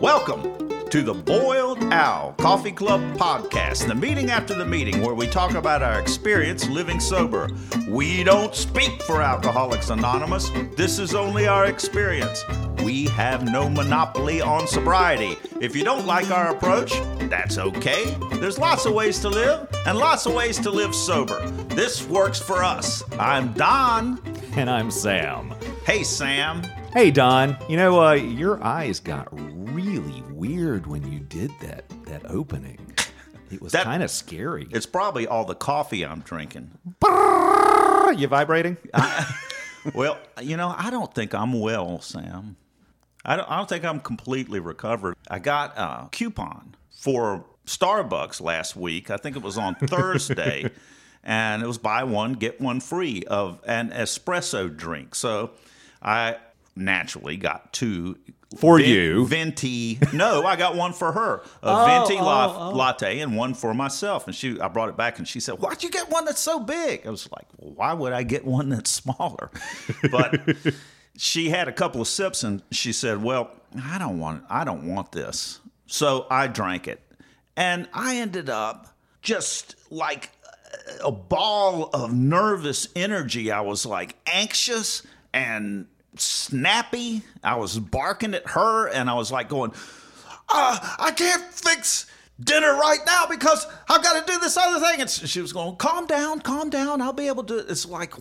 Welcome to the Boiled Owl Coffee Club podcast, the meeting after the meeting where we talk about our experience living sober. We don't speak for Alcoholics Anonymous. This is only our experience. We have no monopoly on sobriety. If you don't like our approach, that's okay. There's lots of ways to live and lots of ways to live sober. This works for us. I'm Don. And I'm Sam. Hey, Sam. Hey, Don. You know, uh, your eyes got really weird when you did that that opening. It was kind of scary. It's probably all the coffee I'm drinking. you vibrating? Well, you know, I don't think I'm well, Sam. I don't, I don't think I'm completely recovered. I got a coupon for Starbucks last week. I think it was on Thursday, and it was buy one get one free of an espresso drink. So I naturally got two For ven- you. venti. No, I got one for her, a oh, venti oh, la- oh. latte, and one for myself. And she, I brought it back, and she said, "Why'd you get one that's so big?" I was like, well, "Why would I get one that's smaller?" But she had a couple of sips, and she said, "Well, I don't want, I don't want this." So I drank it, and I ended up just like a ball of nervous energy. I was like anxious and snappy. I was barking at her and I was like going, uh, I can't fix dinner right now because I've got to do this other thing. And she was going, calm down, calm down. I'll be able to. It's like,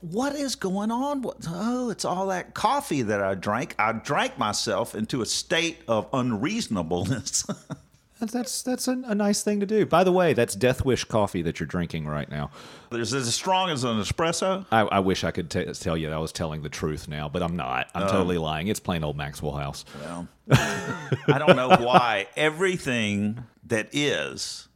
what is going on? What, oh, it's all that coffee that I drank. I drank myself into a state of unreasonableness. That's that's, that's a, a nice thing to do. By the way, that's Death Wish coffee that you're drinking right now. Is it as strong as an espresso? I, I wish I could t- tell you I was telling the truth now, but I'm not. I'm totally lying. It's plain old Maxwell House. Well, I don't know why. Everything that is,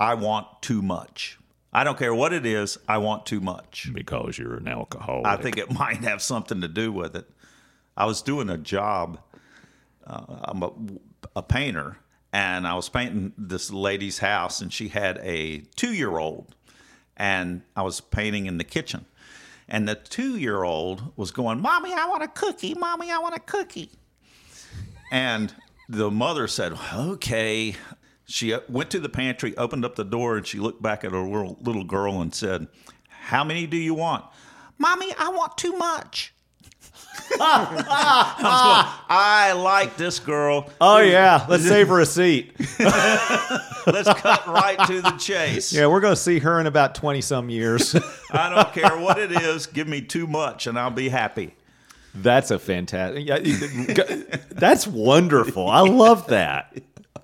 I want too much. I don't care what it is, I want too much. Because you're an alcoholic. I think it might have something to do with it. I was doing a job, uh, I'm a, a painter, and I was painting this lady's house, and she had a two year old, and I was painting in the kitchen. And the two year old was going, Mommy, I want a cookie. Mommy, I want a cookie. And the mother said, Okay. She uh, went to the pantry, opened up the door, and she looked back at her little, little girl and said, How many do you want? Mommy, I want too much. I, going, like this girl. Oh yeah, let's save her a seat. Let's cut right to the chase. Yeah, we're gonna see her in about twenty some years. I don't care what it is. Give me too much, and I'll be happy. That's a fantastic. That's wonderful. I love that.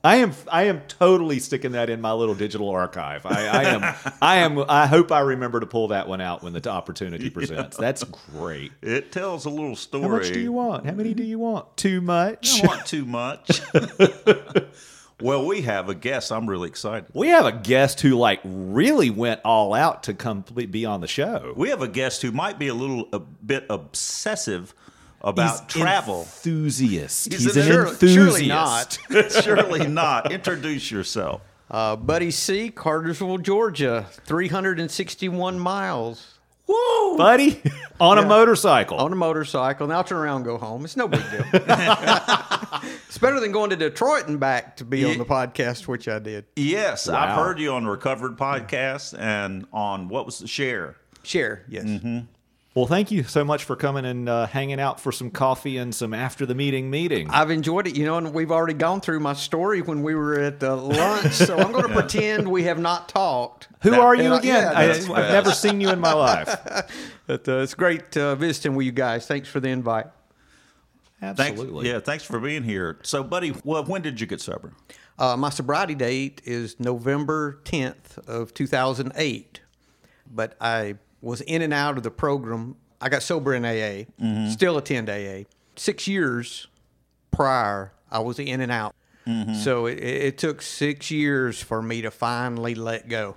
I am. I am totally sticking that in my little digital archive. I, I am. I am. I hope I remember to pull that one out when the opportunity presents. That's great. It tells a little story. How much do you want? How many do you want? Too much. I want too much. well, we have a guest. I'm really excited. We have a guest who like really went all out to come be on the show. We have a guest who might be a little a bit obsessive about He's travel. enthusiast. He's He's, an an surely- enthusiast. surely not. Surely not. Introduce yourself. Uh, Buddy C, Cartersville, Georgia, 361 miles Woo! buddy, on a motorcycle. on a motorcycle. Now turn around and go home. It's no big deal. it's better than going to Detroit and back to be on the podcast, which I did. Yes, I've heard you on Recovered Podcast and on what was the share? Share, yes. Well, thank you so much for coming and uh, hanging out for some coffee and some after the meeting meeting. I've enjoyed it, you know, and we've already gone through my story when we were at the lunch, so I'm going to pretend we have not talked. Who That- are you and I- again? yeah, I, I've never seen you in my life. But uh, it's great uh, visiting with you guys. Thanks for the invite. Thanks, Absolutely. yeah, thanks for being here. So, buddy, well, when did you get sober? Uh, my sobriety date is November 10th of 2008, but I was in and out of the program. I got sober in AA, mm-hmm. still attend AA. Six years prior, I was in and out. Mm-hmm. So it, it took six years for me to finally let go.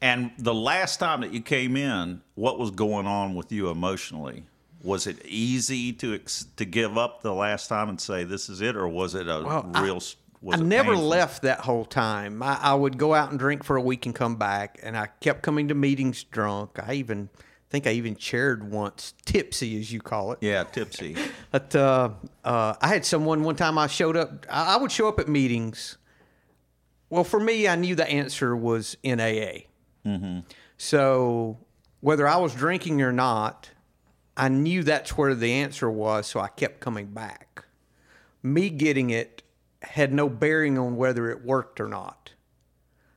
And the last time that you came in, what was going on with you emotionally? Was it easy to ex- to give up the last time and say this is it, or was it a Well, real? s- was I never painful? left that whole time. I, I would go out and drink for a week and come back, and I kept coming to meetings drunk. I even think I even chaired once, tipsy as you call it. Yeah, tipsy. But uh, uh, I had someone one time I showed up. I I would show up at meetings. Well, for me, I knew the answer was in AA. So whether I was drinking or not, I knew that's where the answer was. So I kept coming back. Me getting it had no bearing on whether it worked or not.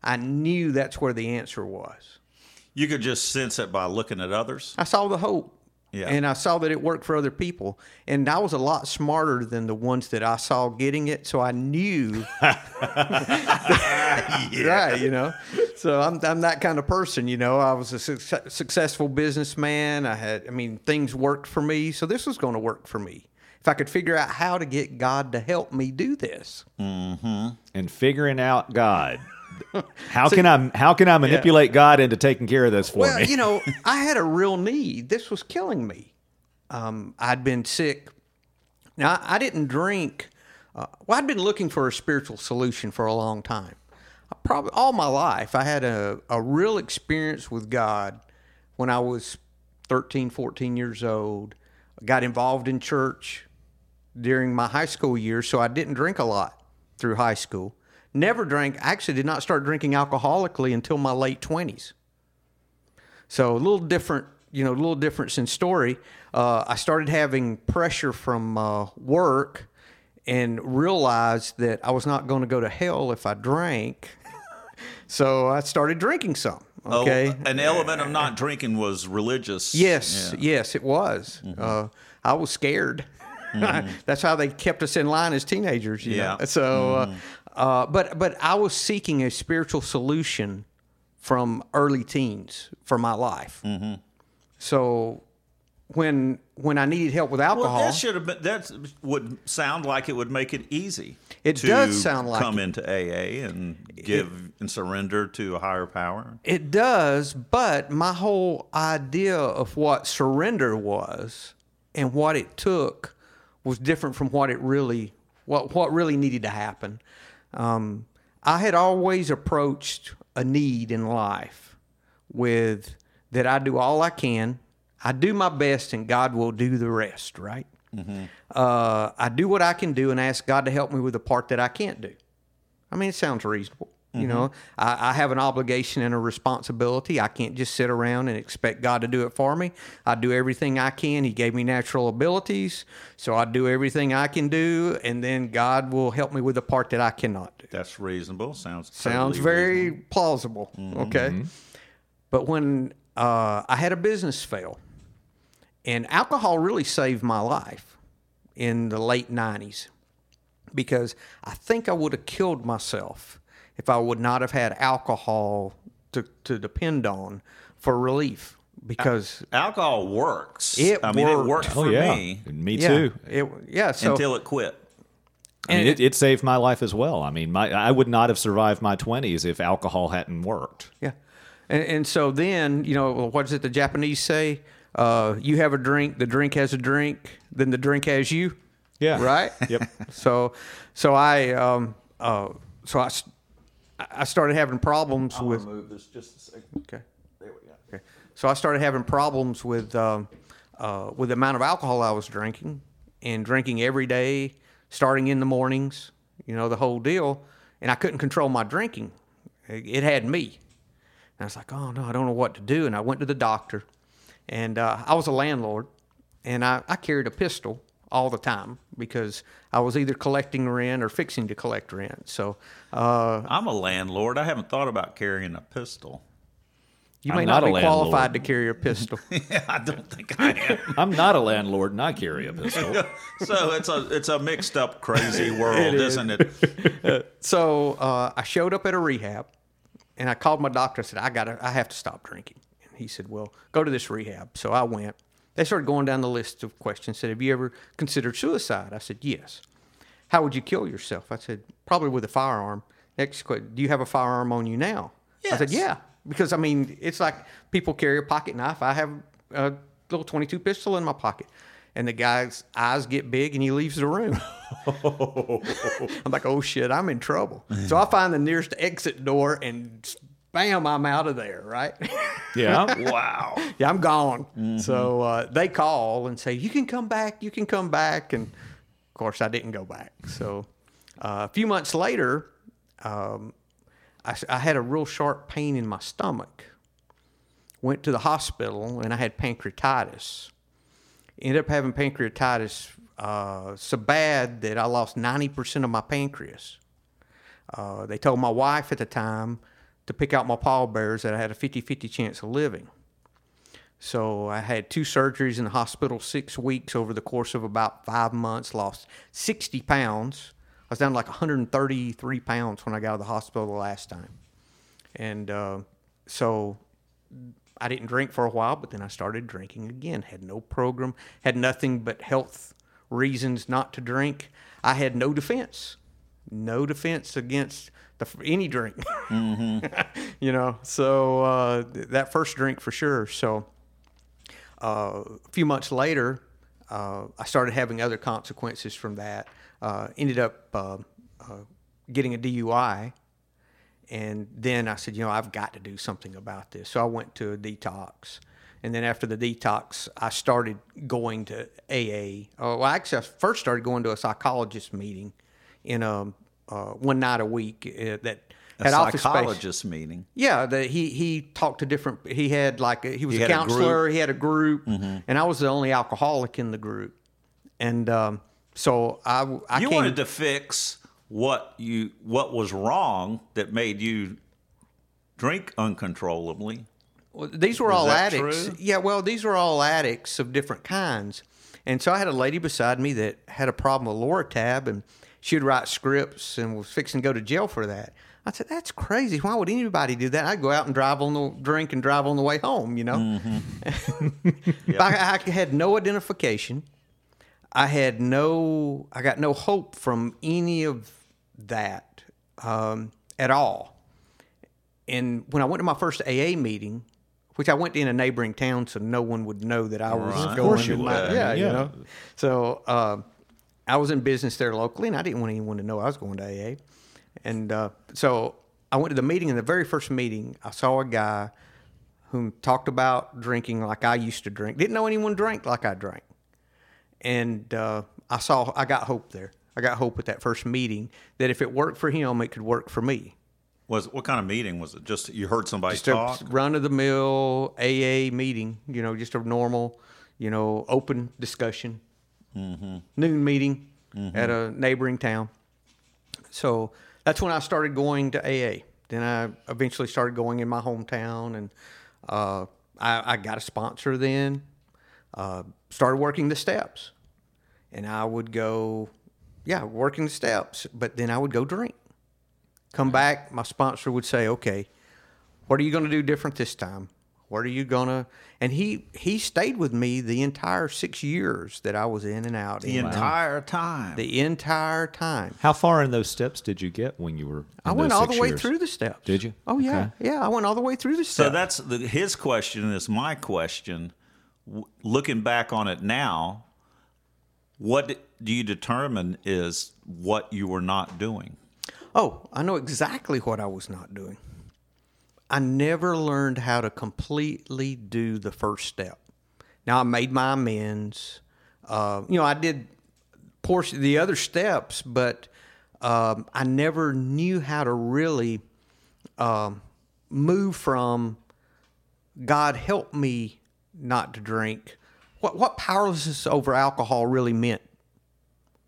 I knew that's where the answer was. You could just sense it by looking at others. I saw the hope. Yeah. And I saw that it worked for other people. And I was a lot smarter than the ones that I saw getting it. So I knew. Right, you know. So I'm, I'm that kind of person, you know. I was a suc successful businessman. I had, I mean, things worked for me. So this was going to work for me. If I could figure out how to get God to help me do this. and figuring out God. How can I how can I manipulate God into taking care of this for Well, me? you know, I had a real need. This was killing me. Um, I'd been sick. Now, I I didn't drink. Uh, well, I'd been looking for a spiritual solution for a long time. I probably all my life, I had a, a real experience with God when I was 13, 14 years old. I got involved in church during my high school years, so I didn't drink a lot through high school. Never drank. Actually did not start drinking alcoholically until my late 20s. So a little different, you know, a little difference in story. Uh, I started having pressure from uh, work and realized that I was not going to go to hell if I drank. so I started drinking some. Okay. Oh, an element of not drinking was religious. Yes, Yeah. yes, it was. Uh, I was scared. That's how they kept us in line as teenagers. You Yeah. Know? So, uh, uh, but but I was seeking a spiritual solution from early teens for my life. So when when I needed help with alcohol, Well, that should have been. That would sound like it would make it easy. It does sound like come it. into AA and give and surrender to a higher power. It does, but my whole idea of what surrender was and what it took was different from what it really what what really needed to happen. Um, I had always approached a need in life with that I do all I can, I do my best, and God will do the rest. Right? Uh, I do what I can do and ask God to help me with the part that I can't do. I mean, it sounds reasonable. You know, I, I have an obligation and a responsibility. I can't just sit around and expect God to do it for me. I do everything I can. He gave me natural abilities, so I do everything I can do, and then God will help me with the part that I cannot do. That's reasonable. Sounds Sounds very reasonable. plausible. Okay. But when uh, I had a business fail, and alcohol really saved my life in the late 90s because I think I would have killed myself if I would not have had alcohol to, to depend on for relief because Alcohol works. It I mean, it worked. worked oh for yeah, me me yeah, too. it, yeah so until it quit. I mean, it, it saved my life as well. I mean, my I would not have survived my twenties if alcohol hadn't worked. Yeah. And, and so then, you know, what what is it the Japanese say? Uh, you have a drink, the drink has a drink, then the drink has you. Yeah. Right? Yep. So, so I, um, uh, so I, s- I started having problems with. Move this just a second. Okay. There we go. Okay. So I started having problems with um, uh, with the amount of alcohol I was drinking and drinking every day, starting in the mornings. You know the whole deal, and I couldn't control my drinking. It it had me. And I was like, oh no, I don't know what to do. And I went to the doctor, and uh, I was a landlord, and I, I carried a pistol all the time because I was either collecting rent or fixing to collect rent. So uh, I'm a landlord. I haven't thought about carrying a pistol. you I'm may not not, be qualified to carry a pistol. Yeah, I don't think I am. I'm not a landlord, and I carry a pistol. so it's a it's a mixed up, crazy world, is. isn't it? So uh, I showed up at a rehab, and I called my doctor. I said, "I got to, I have to stop drinking." And he said, "Well, go to this rehab." So I went. They started going down the list of questions. Said, "Have you ever considered suicide?" I said, "Yes." How would you kill yourself? I said, "Probably with a firearm." Next question: Do you have a firearm on you now? I said, "Yeah," because I mean, it's like people carry a pocket knife. I have a little twenty-two pistol in my pocket. And the guy's eyes get big and he leaves the room. I'm like, oh shit, I'm in trouble. So I find the nearest exit door and bam, I'm out of there, right? Yeah. Wow. yeah, I'm gone. Mm-hmm. So uh, they call and say, you can come back, you can come back. And of course, I didn't go back. So uh, a few months later, um, I, s- I had a real sharp pain in my stomach. Went to the hospital and I had pancreatitis. Ended up having pancreatitis uh, so bad that I lost 90% of my pancreas. Uh, they told my wife at the time to pick out my pallbearers that I had a 50 50 chance of living. So I had two surgeries in the hospital, six weeks over the course of about five months, lost 60 pounds. I was down like 133 pounds when I got out of the hospital the last time. And uh, so I didn't drink for a while, but then I started drinking again. Had no program, had nothing but health reasons not to drink. I had no defense, no defense against the, any drink. you know, so uh, that first drink for sure. So uh, a few months later, uh, I started having other consequences from that. Uh, ended up uh, uh, getting a DUI. And then I said, you know, I've got to do something about this. So I went to a detox. And then after the detox, I started going to AA. Oh, well, actually, I first started going to a psychologist meeting in a, uh, one night a week uh, that A had office space. psychologist meeting. Yeah, the, he he talked to different. He had like a, he was He a had a counselor. he had a group, and I was the only alcoholic in the group, and um, so I I you came, wanted to fix what you what was wrong that made you drink uncontrollably. Well, these were all addicts. true? Yeah, well, these were all addicts of different kinds. And so I had a lady beside me that had a problem with Loratab, and she would write scripts and was fixing to go to jail for that. I said, "That's crazy. Why would anybody do that?" I'd go out and drive on the drink and drive on the way home. You know, Mm-hmm. I, I had no identification. I had no. I got no hope from any of that um, at all. And when I went to my first AA meeting, which I went to in a neighboring town, so no one would know that I was Right. Of going. course you in my- would. yeah, you Yeah. know. So uh, I was in business there locally, and I didn't want anyone to know I was going to AA. And uh, so I went to the meeting. And the very first meeting, I saw a guy who talked about drinking like I used to drink. Didn't know anyone drank like I drank. And uh, I saw, I got hope there. I got hope at that first meeting that if it worked for him, it could work for me. Was what kind of meeting was it? Just you heard somebody Just talk? run of the mill AA meeting, you know, just a normal, you know, open discussion. Noon meeting at a neighboring town. So that's when I started going to AA. Then I eventually started going in my hometown, and uh, I, I got a sponsor. Then uh, started working the steps, and I would go, yeah, working the steps. But then I would go drink. Come back, my sponsor would say, "Okay, what are you going to do different this time? What are you going to?" And he he stayed with me the entire six years that I was in and out. the in- entire time. the entire time. How far in those steps did you get when you were? in I went all six the way years? through the steps. Did you? Oh yeah, Okay. yeah. I went all the way through the steps. so that's the, his question is my question. W- Looking back on it now, what do you determine is what you were not doing? Oh, I know exactly what I was not doing. I never learned how to completely do the first step. Now I made my amends. Uh, you know, I did portion the other steps, but um, I never knew how to really um, move from God help me not to drink. What what powerlessness over alcohol really meant,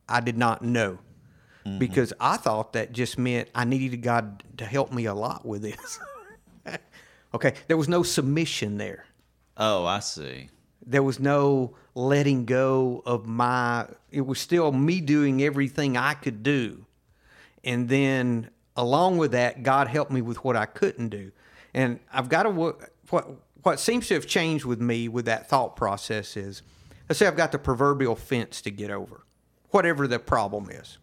I did not know because I thought that just meant I needed God to help me a lot with this. okay, there was no submission there. Oh, I see. There was no letting go of my. It was still me doing everything I could do, and then along with that, God helped me with what I couldn't do. And I've got to what what seems to have changed with me with that thought process is, let's say I've got the proverbial fence to get over, whatever the problem is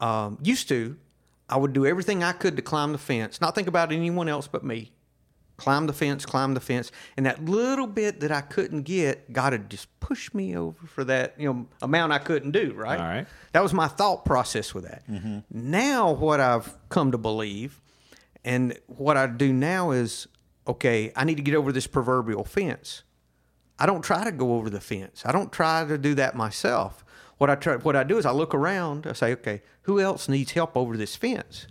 um, used to, I would do everything I could to climb the fence, not think about anyone else but me. Climb the fence, climb the fence, and that little bit that I couldn't get, God had just pushed me over for that you know amount I couldn't do. Right. All right. That was my thought process with that. Mm-hmm. Now, what I've come to believe, And what I do now is, okay, I need to get over this proverbial fence. I don't try to go over the fence. I don't try to do that myself. What I try, what I do is I look around. I say, okay, who else needs help over this fence?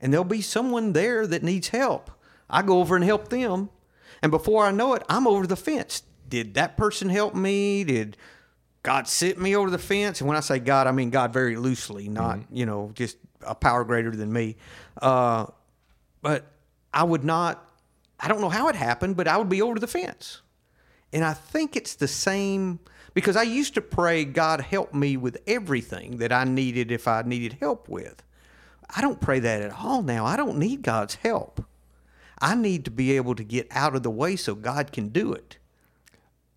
And there'll be someone there that needs help. I go over and help them, and before I know it, I'm over the fence. Did that person help me? Did God sent me over the fence? And when I say God, I mean God very loosely, not you know just a power greater than me. Uh, but I would not. I don't know how it happened, but I would be over the fence. And I think it's the same because I used to pray, God, help me with everything that I needed if I needed help with. I don't pray that at all now. I don't need God's help. I need to be able to get out of the way so God can do it.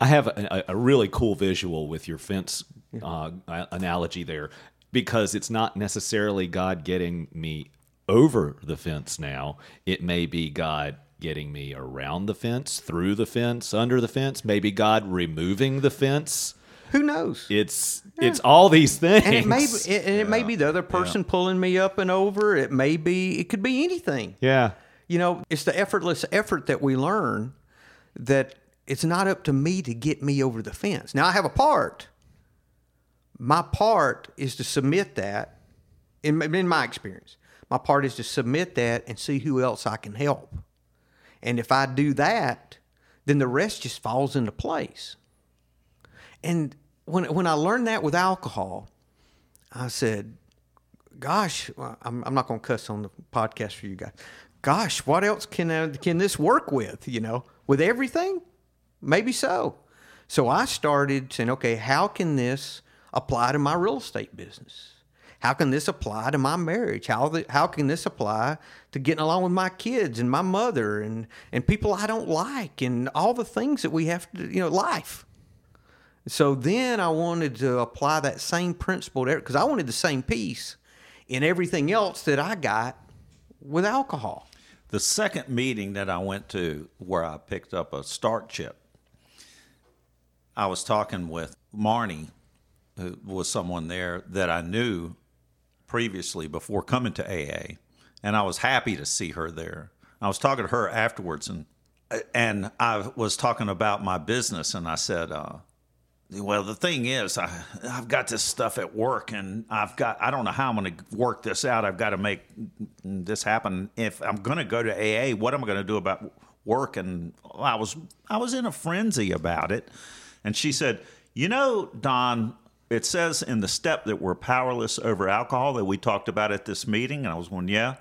I have a, a really cool visual with your fence uh, analogy there because it's not necessarily God getting me over the fence now. It may be God getting me around the fence, through the fence, under the fence, maybe God removing the fence. Who knows? It's it's all these things. and it may be, it, and it may be the other person pulling me up and over. It may be it could be anything. yeah. You know, it's the effortless effort that we learn that it's not up to me to get me over the fence. Now I have a part. My part is to submit that. In, in my experience, my part is to submit that and see who else I can help. And if I do that, then the rest just falls into place. And when when I learned that with alcohol, I said, "Gosh, I'm, I'm not going to cuss on the podcast for you guys. Gosh, what else can uh, can this work with? You know, with everything, maybe so. So I started saying, okay, how can this apply to my real estate business? How can this apply to my marriage? How the, how can this apply to getting along with my kids and my mother and and people I don't like and all the things that we have to you know life. So then I wanted to apply that same principle there because I wanted the same peace in everything else that I got with alcohol. The second meeting that I went to where I picked up a start chip, I was talking with Marnie, who was someone there that I knew previously before coming to AA, and I was happy to see her there. I was talking to her afterwards, and and I was talking about my business, and I said, uh, "Well, the thing is, I I've got this stuff at work, and I've got I don't know how I'm going to work this out. I've got to make this happen. If I'm going to go to AA, what am I going to do about work?" And I was I was in a frenzy about it, and she said, "You know, Don." It says in the step that we're powerless over alcohol that we talked about at this meeting, and I was going, "Yeah."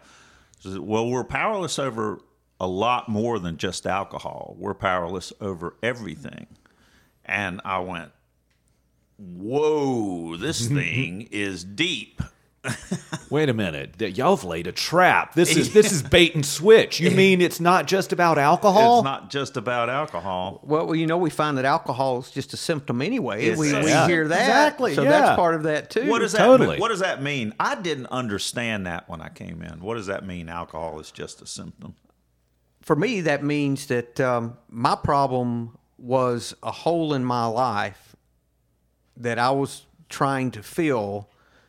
Said, Well, we're powerless over a lot more than just alcohol. We're powerless over everything. And I went, Whoa, this thing is deep. Wait a minute. Th- Y'all have laid a trap. This is this is bait and switch. You mean it's not just about alcohol? It's not just about alcohol. Well, well, you know, we find that alcohol is just a symptom anyway. It's we, a- we hear that. Exactly, So yeah. that's part of that too. What does that Totally. mean? What does that mean? I didn't understand that when I came in. What does that mean? Alcohol is just a symptom. for me, that means that um, my problem was a hole in my life that I was trying to fill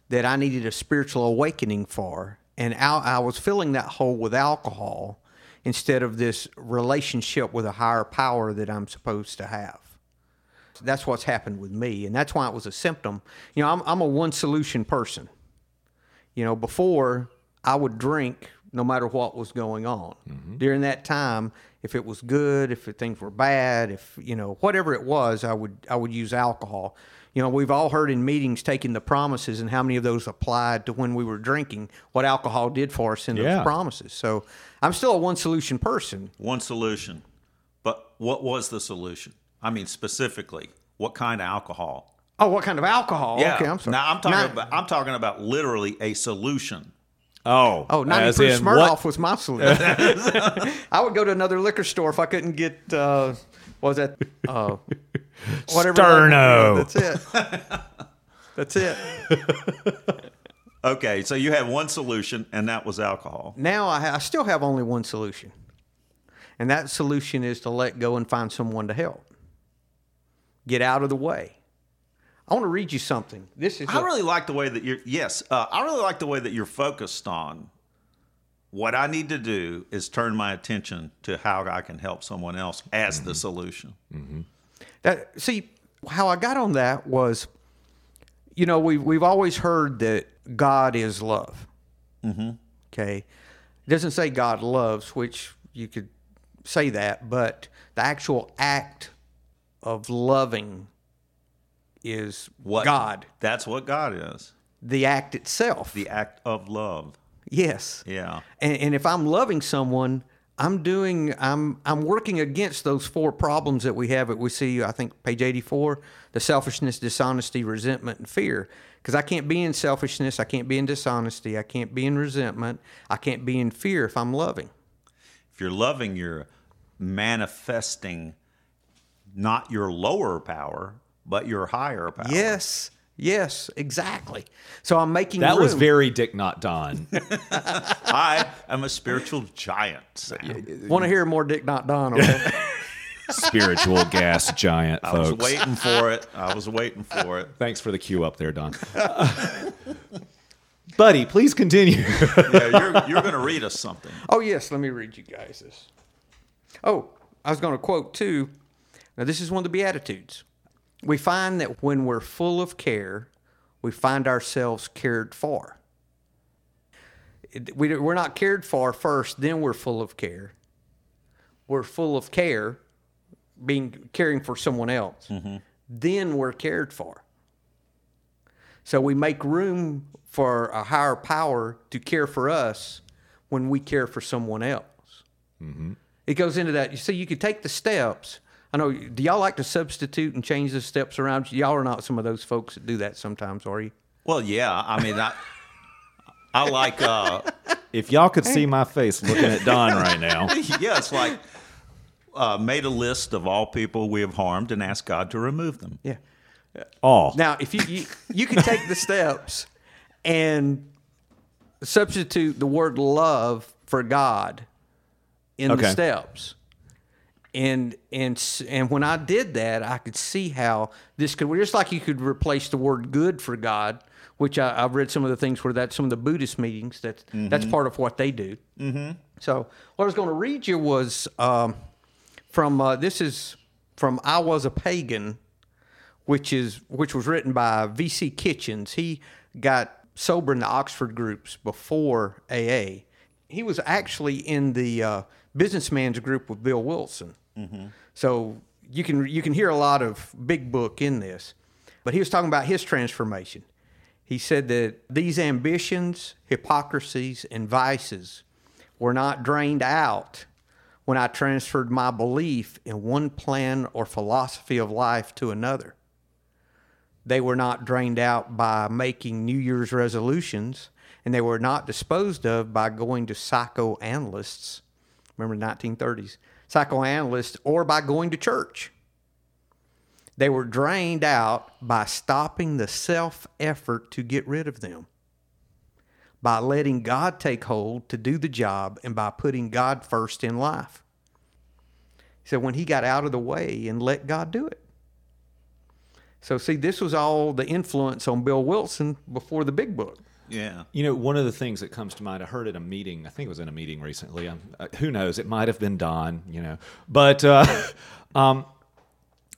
that I needed a spiritual awakening for. And al- I was filling that hole with alcohol instead of this relationship with a higher power that I'm supposed to have. That's what's happened with me. And that's why it was a symptom. You know, I'm, I'm a one solution person. You know, before I would drink no matter what was going on. Mm-hmm. During that time, if it was good, if things were bad, if you know whatever it was, I would I would use alcohol. You know, we've all heard in meetings taking the promises and how many of those applied to when we were drinking, what alcohol did for us in Yeah. those promises. So I'm still a one solution person. One solution. But what was the solution? I mean, specifically, what kind of alcohol? Oh, what kind of alcohol? Okay, I'm sorry. Now I'm talking Not- about I'm talking about literally a solution. Oh, Oh, 90 as proof Smirnoff what? was my solution. I would go to another liquor store if I couldn't get, uh, what was that? Uh, whatever. Sterno. That's it. That's it. Okay, so you had one solution, and that was alcohol. Now I, ha- I still have only one solution. And that solution is to let go and find someone to help. Get out of the way. I want to read you something. This is I a- really like the way that you're. Yes, uh, I really like the way that you're focused on what I need to do is turn my attention to how I can help someone else as Mm-hmm. the solution. That see how I got on that was, you know, we've we've always heard that God is love. Mm-hmm. Okay, it doesn't say God loves, which you could say that, but the actual act of loving is What God. That's what God is. The act itself. The act of love. yes. Yeah. And, and if I'm loving someone, I'm doing I'm I'm working against those four problems that we have that we see I think page 84 the selfishness dishonesty resentment and fear because I can't be in selfishness I can't be in dishonesty I can't be in resentment I can't be in fear if I'm loving If you're loving, you're manifesting not your lower power, but your higher power. yes yes exactly so I'm making That was very Dick Not Don. I am a spiritual giant. Sam. want to hear more Dick not Don okay? Spiritual gas giant, folks. I was waiting for it. I was waiting for it. Thanks for the cue up there, Don. Buddy, please continue. Yeah, you're, you're going to read us something. Oh, yes. Let me read you guys this. Oh, I was going to quote too. Now, this is one of the Beatitudes. We find that when we're full of care, we find ourselves cared for. We, we're not cared for first, then we're full of care. We're full of care, being caring for someone else. Mm-hmm. Then we're cared for. So we make room for a higher power to care for us when we care for someone else. Mm-hmm. It goes into that. You see, you could take the steps. I know. Do y'all like to substitute and change the steps around? Y'all are not some of those folks that do that sometimes, are you? Well, yeah. I mean, I, I like, uh, if y'all could see my face looking at Don right now, yeah, it's like uh, made a list of all people we have harmed and asked God to remove them. Yeah. all. Now, if you you, you can take the steps and substitute the word love for God in the steps. And and and when I did that, I could see how this could just like you could replace the word good for God, which I, I've read some of the things where that some of the Buddhist meetings that that's part of what they do. Mm-hmm. So what I was going to read you was um, from uh, this is from I was a pagan which is which was written by V.C. Kitchens. He got sober in the Oxford groups before AA. He was actually in the uh, businessman's group with Bill Wilson. Mm-hmm. So you can you can hear a lot of big book in this, but he was talking about his transformation. He said that these ambitions, hypocrisies, and vices were not drained out when I transferred my belief in one plan or philosophy of life to another. They were not drained out by making New Year's resolutions, and they were not disposed of by going to psychoanalysts. Remember the 1930s? Psychoanalysts, or by going to church. They were drained out by stopping the self effort to get rid of them, by letting God take hold to do the job, and by putting God first in life. Said, when he got out of the way and let God do it. So, see, this was all the influence on Bill Wilson before the big book. Yeah. You know, one of the things that comes to mind, I heard at a meeting, I think it was in a meeting recently. Um, uh, who knows? It might have been Don, you know. But uh, um,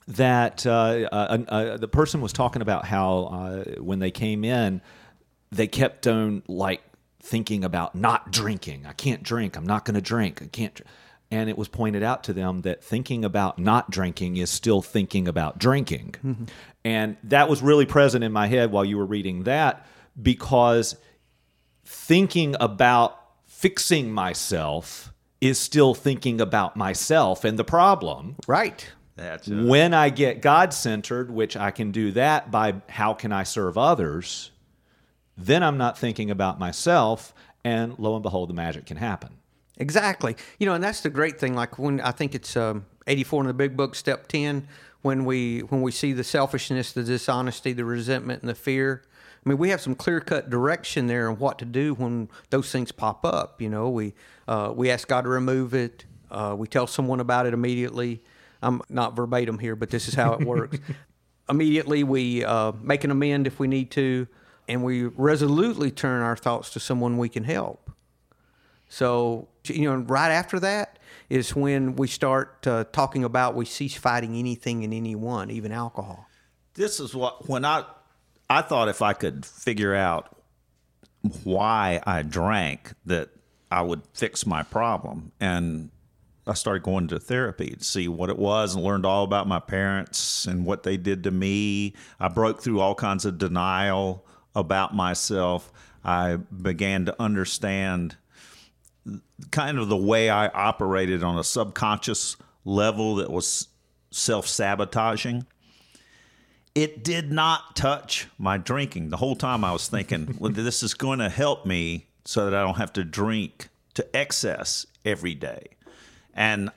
that uh, uh, uh, the person was talking about how uh, when they came in, they kept on like thinking about not drinking. I can't drink. I'm not going to drink. I can't. Dr-. And it was pointed out to them that thinking about not drinking is still thinking about drinking. And that was really present in my head while you were reading that because thinking about fixing myself is still thinking about myself and the problem. Right. That's it. When I get God centered, which I can do that by how can I serve others, then I'm not thinking about myself, and lo and behold, the magic can happen. Exactly. You know, and that's the great thing. Like when I think it's um, 84 in the big book, step 10, when we when we see the selfishness, the dishonesty, the resentment, and the fear. I mean, we have some clear cut direction there on what to do when those things pop up. You know, we uh, we ask God to remove it. Uh, we tell someone about it immediately. I'm not verbatim here, but this is how it works. immediately, we uh, make an amend if we need to, and we resolutely turn our thoughts to someone we can help. So, you know, right after that is when we start uh, talking about we cease fighting anything and anyone, even alcohol. This is what when I I thought if I could figure out why I drank that I would fix my problem and I started going to therapy to see what it was and learned all about my parents and what they did to me. I broke through all kinds of denial about myself. I began to understand kind of the way I operated on a subconscious level that was self sabotaging. It did not touch my drinking. The whole time I was thinking, well, this is going to help me so that I don't have to drink to excess every day. And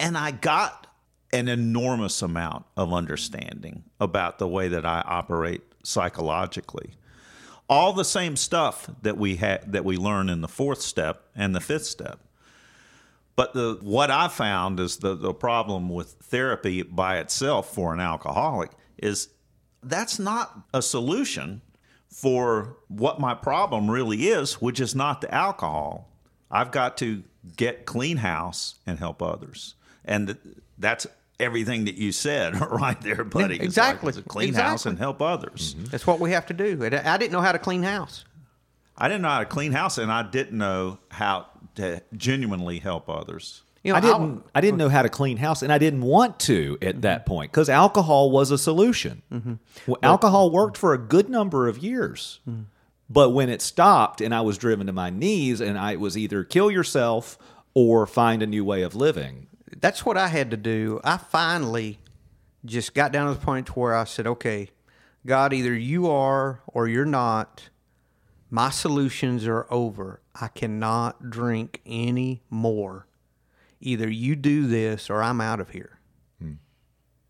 and I got an enormous amount of understanding about the way that I operate psychologically all the same stuff that we had that we learn in the fourth step and the fifth step. But the what I found is the, the problem with therapy by itself for an alcoholic is that's not a solution for what my problem really is, which is not the alcohol. I've got to get clean house and help others. And that's everything that you said right there, buddy. Exactly. It's like, clean exactly. house and help others. Mm-hmm. That's what we have to do. I didn't know how to clean house. I didn't know how to clean house, and I didn't know how to genuinely help others. You know, I didn't. I, I didn't know how to clean house, and I didn't want to at mm-hmm. that point because alcohol was a solution. Mm-hmm. Well, alcohol worked for a good number of years, mm-hmm. but when it stopped, and I was driven to my knees, and I was either kill yourself or find a new way of living that's what I had to do. I finally just got down to the point where I said, okay, God, either you are or you're not. My solutions are over. I cannot drink any more. Either you do this or I'm out of here. Hmm.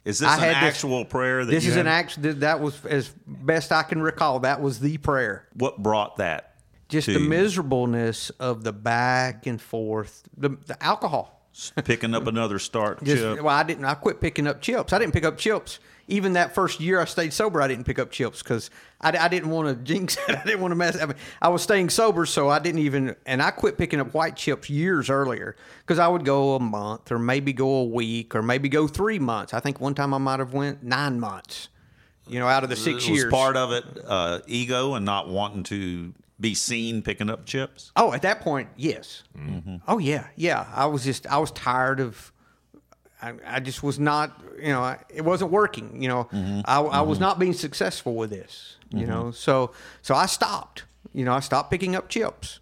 Is this I an actual this, prayer? That this is had? an actual. That was as best I can recall. That was the prayer. What brought that? Just the miserableness of the back and forth, the, the alcohol picking up another start Just, chip. Well, I didn't. I quit picking up chips. I didn't pick up chips. Even that first year I stayed sober, I didn't pick up chips because I, I, didn't want to jinx it. I didn't want to mess. I, mean, I was staying sober, so I didn't even. And I quit picking up white chips years earlier because I would go a month or maybe go a week or maybe go three months. I think one time I might have went nine months. You know, out of the six was years, part of it uh, ego and not wanting to be seen picking up chips? Oh, at that point, yes. Mm-hmm. Oh yeah, yeah. I was just I was tired of. I, I just was not, you know, it wasn't working. You know, mm-hmm. I, I was mm-hmm. not being successful with this. You know, mm-hmm. so so I stopped. You know, I stopped picking up chips.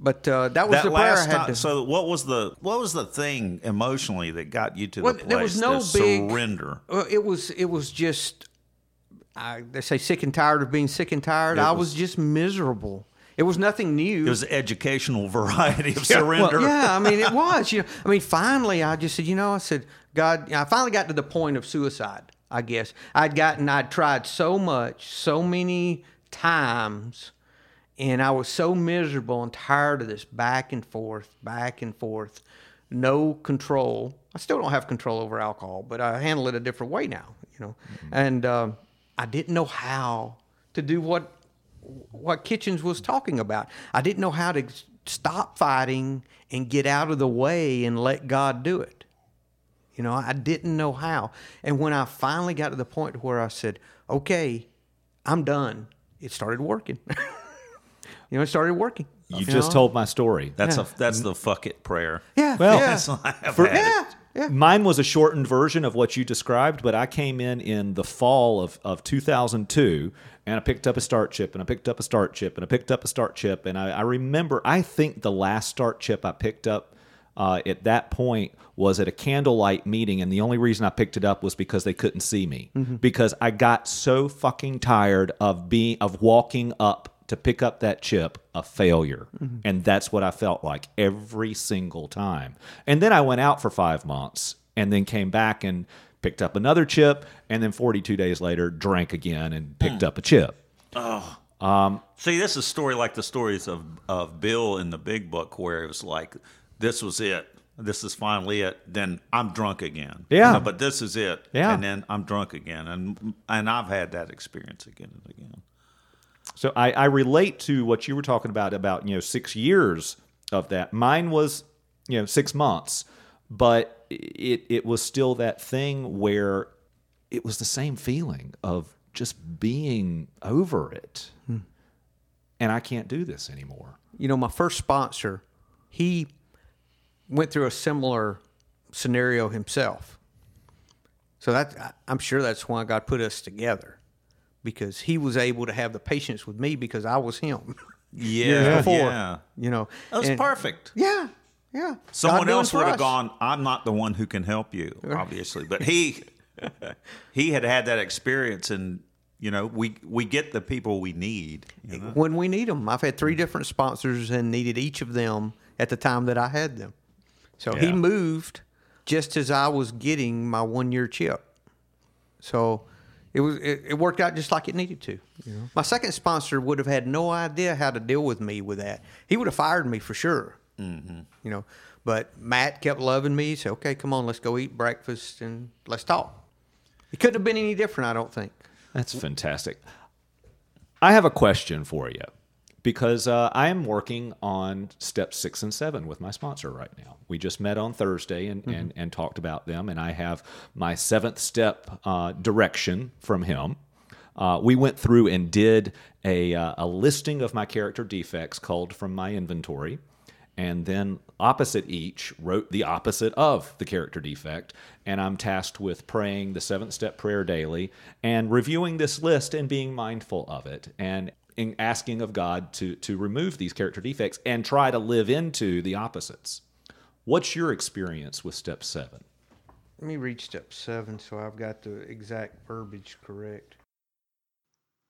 But uh, that was that the prayer I had time, to. So what was the what was the thing emotionally that got you to well, the place there was no big, surrender? Uh, it was it was just I, they say sick and tired of being sick and tired. It I was, was, just miserable. It was nothing new. It was educational variety of surrender. Well, yeah, I mean, it was. You know, I mean, finally, I just said, you know, I said, God, I finally got to the point of suicide. I guess I'd gotten, I'd tried so much, so many times, and I was so miserable and tired of this back and forth, back and forth, no control. I still don't have control over alcohol, but I handle it a different way now. You know, mm-hmm. and. Uh, I didn't know how to do what what Kitchens was talking about. I didn't know how to stop fighting and get out of the way and let God do it. You know, I didn't know how. And when I finally got to the point where I said, "Okay, I'm done," it started working. you know, it started working. You, you just know? told my story. That's yeah. a that's the fuck it prayer. Yeah. Well, yeah. For, yeah. Yeah. Mine was a shortened version of what you described, but I came in in the fall of, of 2002 and I picked up a start chip and I picked up a start chip and I picked up a start chip. And I, I remember, I think the last start chip I picked up uh, at that point was at a candlelight meeting. And the only reason I picked it up was because they couldn't see me mm-hmm. because I got so fucking tired of being, of walking up to pick up that chip a failure. Mm-hmm. And that's what I felt like every single time. And then I went out for five months and then came back and picked up another chip. And then 42 days later, drank again and picked mm. up a chip. Oh. Um, See, this is a story like the stories of, of Bill in the big book where it was like, this was it. This is finally it. Then I'm drunk again. Yeah. You know, but this is it. Yeah. And then I'm drunk again. And and I've had that experience again and again. So I, I relate to what you were talking about about you know six years of that. Mine was, you know, six months, but it it was still that thing where it was the same feeling of just being over it, hmm. and I can't do this anymore. You know, my first sponsor, he went through a similar scenario himself. So that I'm sure that's why God put us together, because he was able to have the patience with me because I was him. Yeah, before, yeah. you know, That was perfect. Yeah, yeah. Someone else would have gone. I'm not the one who can help you, obviously, but he he had had that experience, and you know, we we get the people we need. You know? when we need them. I've had three mm-hmm. different sponsors and needed each of them at the time that I had them. So he moved just as I was getting my one year chip. So it was it, it worked out just like it needed to. Know? My second sponsor would have had no idea how to deal with me with that. He would have fired me for sure. Mm-hmm. You know, but Matt kept loving me. He said, "Okay, come on, let's go eat breakfast and let's talk." It couldn't have been any different, I don't think. That's fantastic. I have a question for you because uh, I am working on step six and seven with my sponsor right now. We just met on Thursday and, and, and talked about them, and I have my seventh step uh, direction from him. Uh, we went through and did a, uh, a listing of my character defects culled from my inventory and then opposite each wrote the opposite of the character defect and i'm tasked with praying the seventh step prayer daily and reviewing this list and being mindful of it and in asking of god to to remove these character defects and try to live into the opposites what's your experience with step seven Let me read step seven so I've got the exact verbiage correct.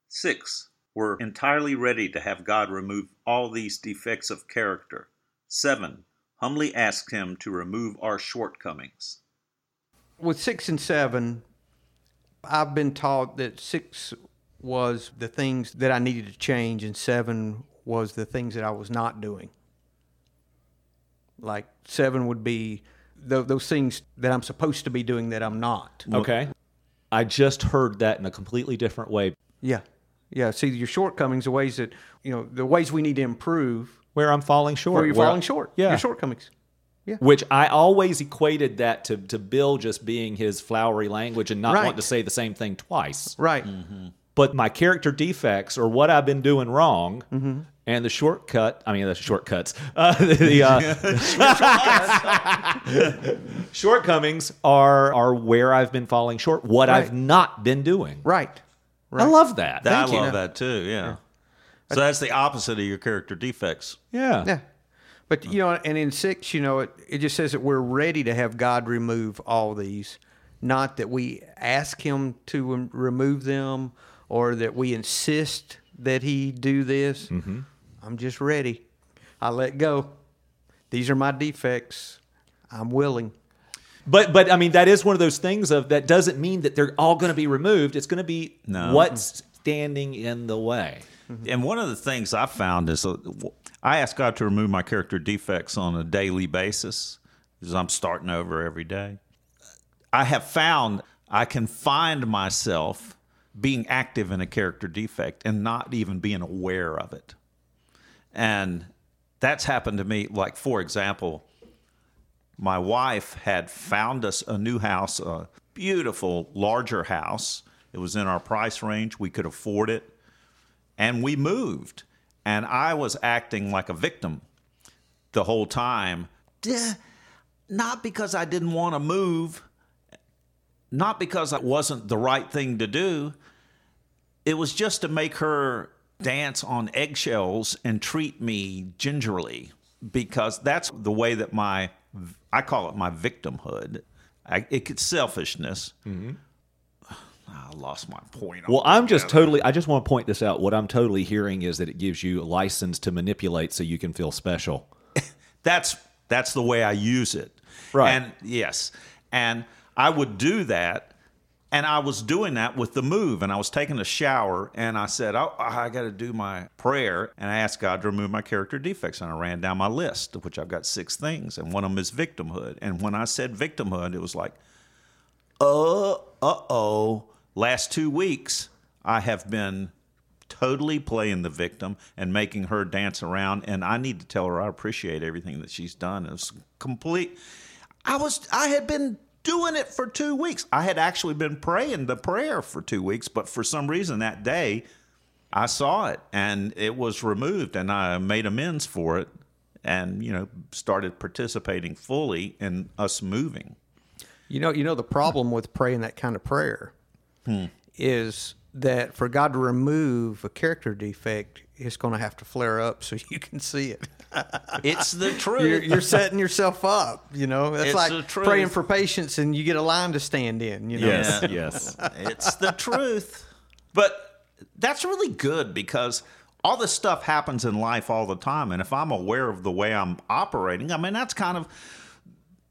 Six, we're entirely ready to have God remove all these defects of character. Seven, humbly ask Him to remove our shortcomings. with six and seven, I've been taught that six was the things that I needed to change, and seven was the things that I was not doing. Like seven would be th- those things that I'm supposed to be doing that I'm not. okay i just heard that in a completely different way Yeah, yeah. See, your shortcomings, the ways that you know, the ways we need to improve, where i'm falling short where you're where I- falling short. yeah your shortcomings. Yeah. Which I always equated that to, to Bill just being his flowery language and not Right. wanting to say the same thing twice. Right. Mm-hmm. But my character defects or what I've been doing wrong Mm-hmm. and the shortcut, I mean, the shortcuts, uh, the uh, shortcomings are, are where I've been falling short, what I've not been doing. Right. right. I love that. I Thank you. love that too. Yeah. So that's the opposite of your character defects. Yeah. Yeah. But you know, and in six, you know, it, it just says that we're ready to have God remove all these, not that we ask Him to remove them or that we insist that He do this. Mm-hmm. I'm just ready. I let go. These are my defects. I'm willing. But but I mean that is one of those things of that doesn't mean that they're all going to be removed. It's going to be No. what's standing in the way. And one of the things I found is uh, I ask God to remove my character defects on a daily basis because I'm starting over every day. I have found I can find myself being active in a character defect and not even being aware of it. And that's happened to me. Like, for example, my wife had found us a new house, a beautiful, larger house. It was in our price range. We could afford it. And we moved. And I was acting like a victim the whole time. Duh. Not because I didn't want to move, not because it wasn't the right thing to do. It was just to make her dance on eggshells and treat me gingerly because that's the way that my I call it my victimhood. I, it's selfishness. Mm-hmm. Ah, I lost my point. Well, I'm just totally. I just want to point this out. What I'm totally hearing is that it gives you a license to manipulate, so you can feel special. that's that's the way I use it. Right. And yes, and I would do that, and I was doing that with the move, and I was taking a shower, and I said, "Oh, I got to do my prayer," and I asked God to remove my character defects, and I ran down my list, which I've got six things, and one of them is victimhood. And when I said victimhood, it was like, uh, uh oh. Last two weeks, I have been totally playing the victim and making her dance around. And I need to tell her I appreciate everything that she's done. It was complete. I was I had been doing it for two weeks. I had actually been praying the prayer for two weeks, but for some reason that day I saw it and it was removed and I made amends for it and, you know, started participating fully in us moving. You know, you know the problem with praying that kind of prayer hmm. is that for God to remove a character defect, it's going to have to flare up so you can see it. It's the truth. You're, you're setting yourself up. You know, that's It's like the truth. praying for patience and you get a line to stand in. You know, Yes, yes. it's the truth. But that's really good because all this stuff happens in life all the time. And if I'm aware of the way I'm operating, I mean, that's kind of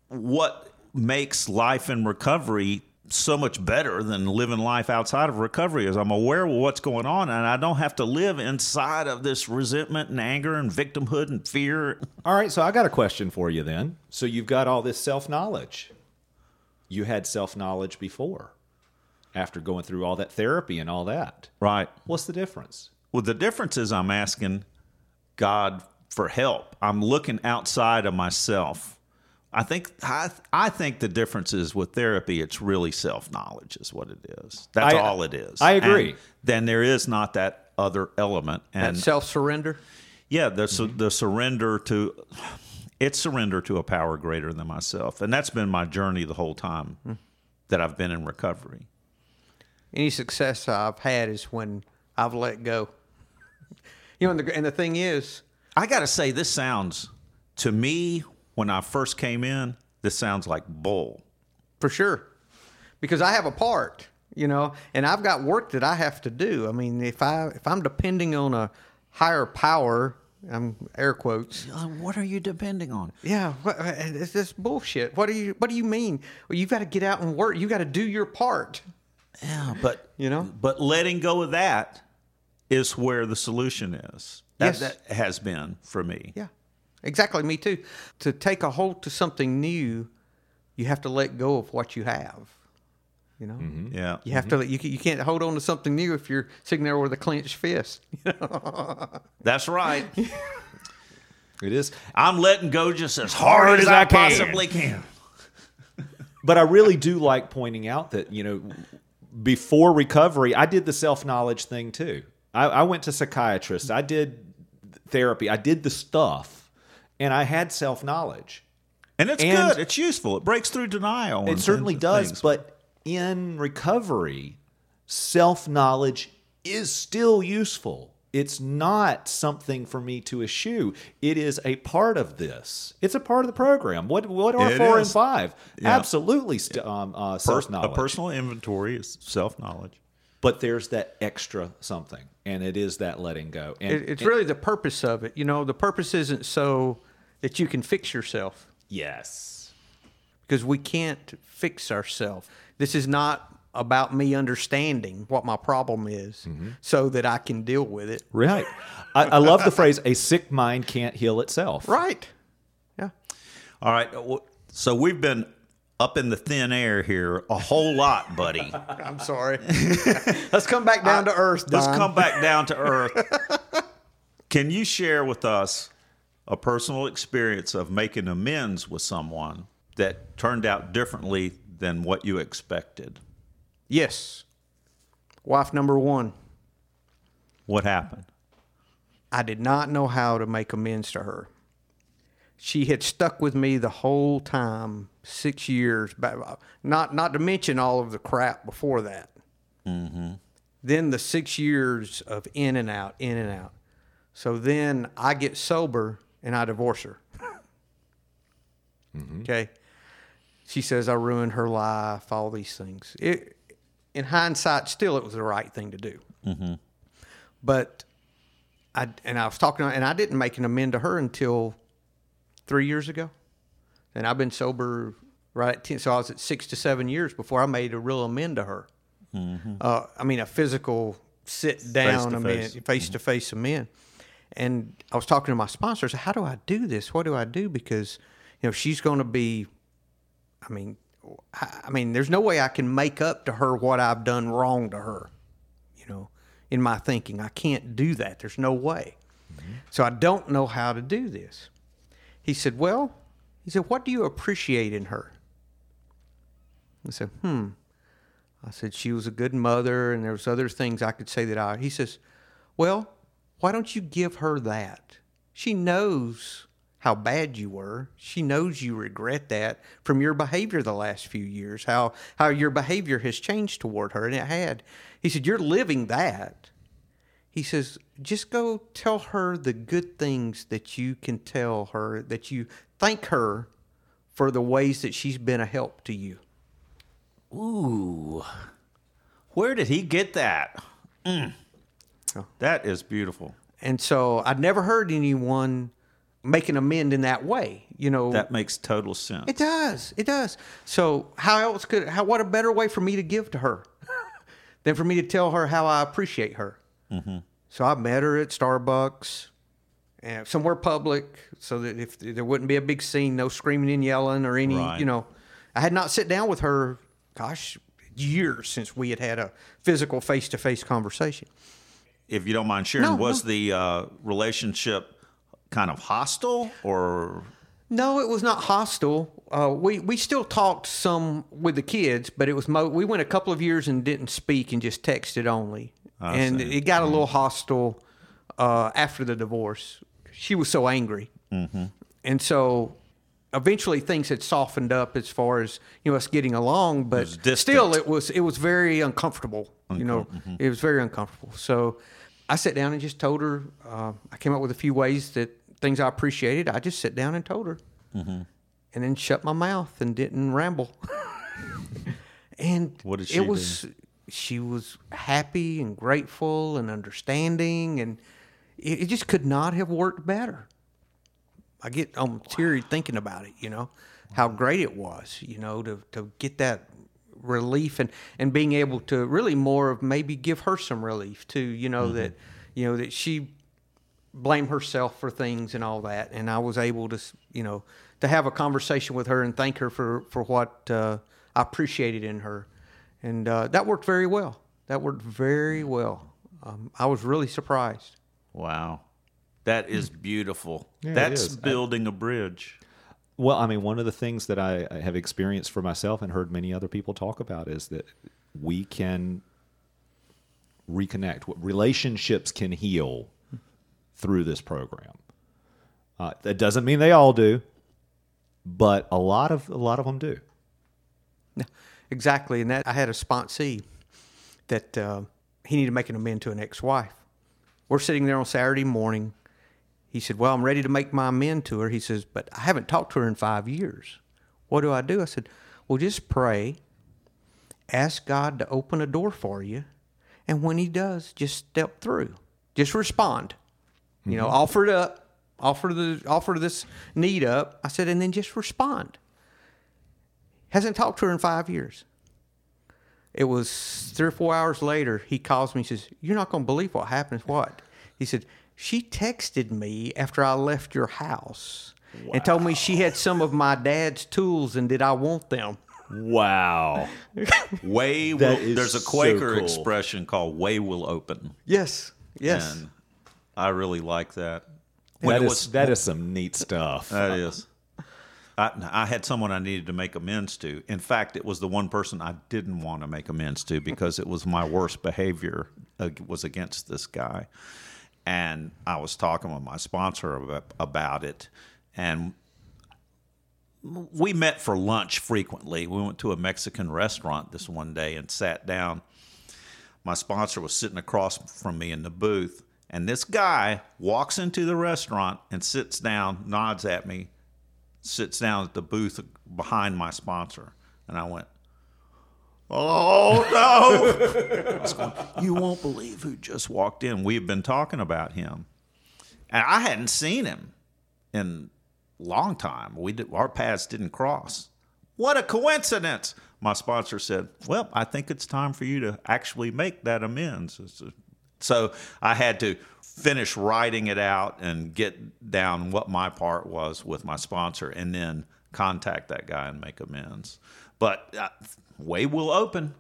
what makes life in recovery so much better than living life outside of recovery is I'm aware of what's going on and I don't have to live inside of this resentment and anger and victimhood and fear. All right, so I got a question for you then. So you've got all this self knowledge. You had self knowledge before, after going through all that therapy and all that. Right. What's the difference? Well, the difference is I'm asking God for help. I'm looking outside of myself. I think I, I think the difference is with therapy, it's really self knowledge, is what it is. That's I- all it is. I agree. And then there is not that other element, and that self surrender. yeah, the su- mm-hmm. the surrender to it's surrender to a power greater than myself, and that's been my journey the whole time hmm. that I've been in recovery. Any success I've had is when I've let go. You know, and the, and the thing is, I got to say, this sounds to me when I first came in, this sounds like bull. for sure, because I have a part, you know, and I've got work that I have to do. I mean, if I if I'm depending on a higher power, I'm air quotes. Uh, What are you depending on? Yeah, what, it's this bullshit. What do you What do you mean? Well, you've got to get out and work. You got to do your part. Yeah, but You know? but letting go of that is where the solution is. That, Yes. that has been for me. Yeah, exactly. Me too. To take a hold to something new, you have to let go of what you have. You know, mm-hmm. Yeah. you have to. Mm-hmm. You can- you can't hold on to something new if you're sitting there with a clenched fist. That's right. It is. I'm letting go just as hard, as, I, I can. possibly can. But I really do like pointing out that, you know, before recovery, I did the self knowledge thing too. I, I went to psychiatrists, I did therapy, I did the stuff, and I had self knowledge. And it's And- good. It's useful. It breaks through denial. It certainly does, things. but in recovery, self knowledge is still useful. It's not something for me to eschew. It is a part of this. It's a part of the program. What what are It four is. and five? Yeah. Absolutely, st- um, uh, Per- self a personal inventory is self knowledge. but there's that extra something, and it is that letting go. And It, it's and- really the purpose of it. You know, the purpose isn't so that you can fix yourself yes, because we can't fix ourselves. This is not about me understanding what my problem is mm-hmm. so that I can deal with it. right. I, I love the phrase: "A sick mind can't heal itself." Right. Yeah. All right. Uh, so we've been up in the thin air here a whole lot, buddy. I'm sorry. Let's come back down to earth, Don. Let's come back down to earth. Can you share with us a personal experience of making amends with someone that turned out differently than what you expected? Yes. Wife number one. What happened? I did not know how to make amends to her. She had stuck with me the whole time, six years. Uh, not not to mention all of the crap before that. Mm-hmm. Then the six years of in and out, in and out. So then I get sober and I divorce her. Mm-hmm. Okay. She says I ruined her life, all these things. It, in hindsight, still it was the right thing to do. Mm-hmm. But I and I was talking, and I didn't make an amend to her until three years ago, and I've been sober right at ten. So I was at six to seven years before I made a real amend to her. Mm-hmm. Uh, I mean, a physical sit down, Face-to-face. face to face amend. And I was talking to my sponsor. I "How do I do this? What do I do? Because you know she's going to be I mean, I I mean, there's no way I can make up to her what I've done wrong to her. You know, in my thinking. I can't do that. There's no way. So I don't know how to do this. He said, Well, he said, What do you appreciate in her? I said, Hmm. I said, She was a good mother, and there was other things I could say that I. He says, Well, why don't you give her that? She knows how bad you were. She knows you regret that from your behavior the last few years, how, how your behavior has changed toward her, and it had. He said, You're living that. He says, Just go tell her the good things that you can tell her, that you thank her for the ways that she's been a help to you. Ooh. Where did he get that? Mm. That is beautiful. And so I'd never heard anyone make an amend in that way. You know, That makes total sense. it does. It does. So how else could how what a better way for me to give to her than for me to tell her how I appreciate her. Mm-hmm. So I met her at Starbucks, and somewhere public, so that if there wouldn't be a big scene, no screaming and yelling or any, Right. you know, I had not sit down with her. Gosh, years since we had had a physical face to face conversation. If you don't mind sharing, No, was no. the uh, relationship kind of hostile or No, it was not hostile. Uh, we we still talked some with the kids, but it was mo- we went a couple of years and didn't speak and just texted only, and see. it got a little hostile uh, after the divorce. She was so angry, Mm-hmm. and so eventually things had softened up as far as you know us getting along, but distant. still it was it was very uncomfortable. You know, mm-hmm. it was very uncomfortable. So I sat down and just told her. Uh, I came up with a few ways that things I appreciated. I just sat down and told her, Mm-hmm. and then shut my mouth and didn't ramble. and What did she it was she was happy and grateful and understanding, and it, it just could not have worked better. I get I'm teary thinking about it, you know, how great it was, you know, to, to get that relief and, and being able to really more of maybe give her some relief too, you know, that you know, that she blame herself for things and all that. And I was able to, you know, to have a conversation with her and thank her for, for what uh, I appreciated in her. And uh, that worked very well. That worked very well. Um, I was really surprised. wow. That is beautiful. Yeah, That's is. Building a bridge. Well, I mean, one of the things that I, I have experienced for myself and heard many other people talk about is that we can reconnect. Relationships can heal through this program. Uh, that doesn't mean they all do, but a lot of a lot of them do. Exactly, and that I had a sponsee that uh, he needed to make an amend to an ex-wife. We're sitting there on Saturday morning. He said, "Well, I'm ready to make my amend to her." He says, "But I haven't talked to her in five years. What do I do?" I said, "Well, just pray, ask God to open a door for you, and when He does, just step through. Just respond. You know, mm-hmm. offer it up, offer the offer this need up." I said, "And then just respond." Hasn't talked to her in five years. It was three or four hours later. He calls me. He says, "You're not going to believe what happened." What? He said, "She texted me after I left your house and told me she had some of my dad's tools and did I want them." Wow. Way will, That is there's a so Quaker cool. expression called "way will open," Yes. Yes. and I really like that. that it is was- that is some neat stuff. That is. I, I had someone I needed to make amends to. In fact, it was the one person I didn't want to make amends to because it was my worst behavior uh, was against this guy. And I was talking with my sponsor about, it, and we met for lunch frequently. We went to a Mexican restaurant this one day and sat down. My sponsor was sitting across from me in the booth, and this guy walks into the restaurant and sits down, nods at me, sits down at the booth behind my sponsor. And I went, Oh no! Going, you won't believe who just walked in. We have been talking about him, and I hadn't seen him in a long time. We did, our paths didn't cross. What a coincidence! My sponsor said, "Well, I think it's time for you to actually make that amends." So I had to finish writing it out and get down what my part was with my sponsor, and then contact that guy and make amends. But uh, way will open.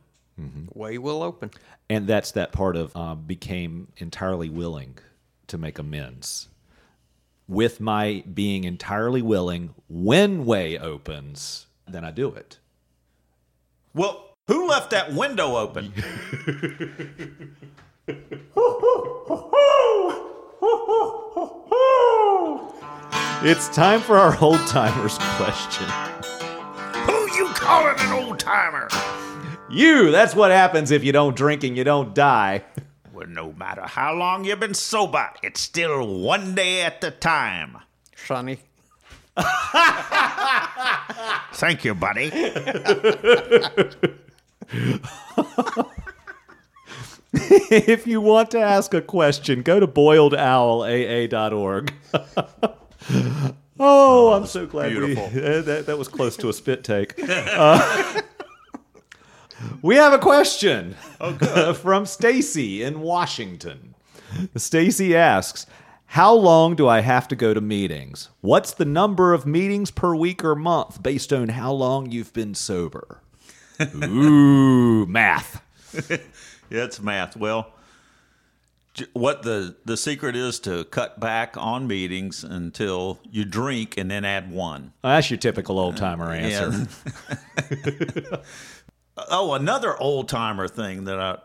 way will open. And that's that part of uh, became entirely willing to make amends. With my being entirely willing, when way opens, then I do it. Well, who left that window open? It's time for our old timers question. Who you an old timer? You, that's what happens if you don't drink and you don't die. Well, no matter how long you've been sober, it's still one day at a time. Sonny. Thank you, buddy. if you want to ask a question, go to boiledowlaa.org. oh, I'm so glad beautiful. we that, that was close to a spit take. Uh, we have a question from Stacy in Washington. Stacy asks, "How long do I have to go to meetings? What's the number of meetings per week or month based on how long you've been sober?" Ooh, math. Yeah, it's math. Well, what the the secret is to cut back on meetings until you drink and then add one. Oh, that's your typical old timer uh, answer. Yeah. oh, another old timer thing that I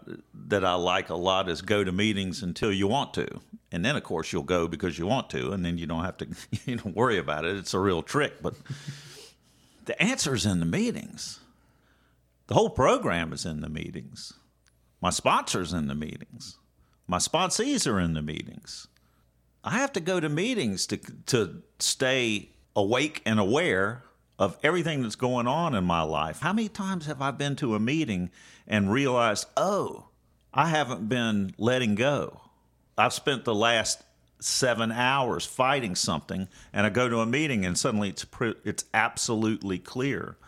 that I like a lot is go to meetings until you want to, and then of course you'll go because you want to, and then you don't have to you know worry about it. It's a real trick, but the answer's in the meetings. The whole program is in the meetings. My sponsors in the meetings. My sponsees are in the meetings. I have to go to meetings to to stay awake and aware of everything that's going on in my life. How many times have I been to a meeting and realized, "Oh, I haven't been letting go. I've spent the last 7 hours fighting something and I go to a meeting and suddenly it's it's absolutely clear."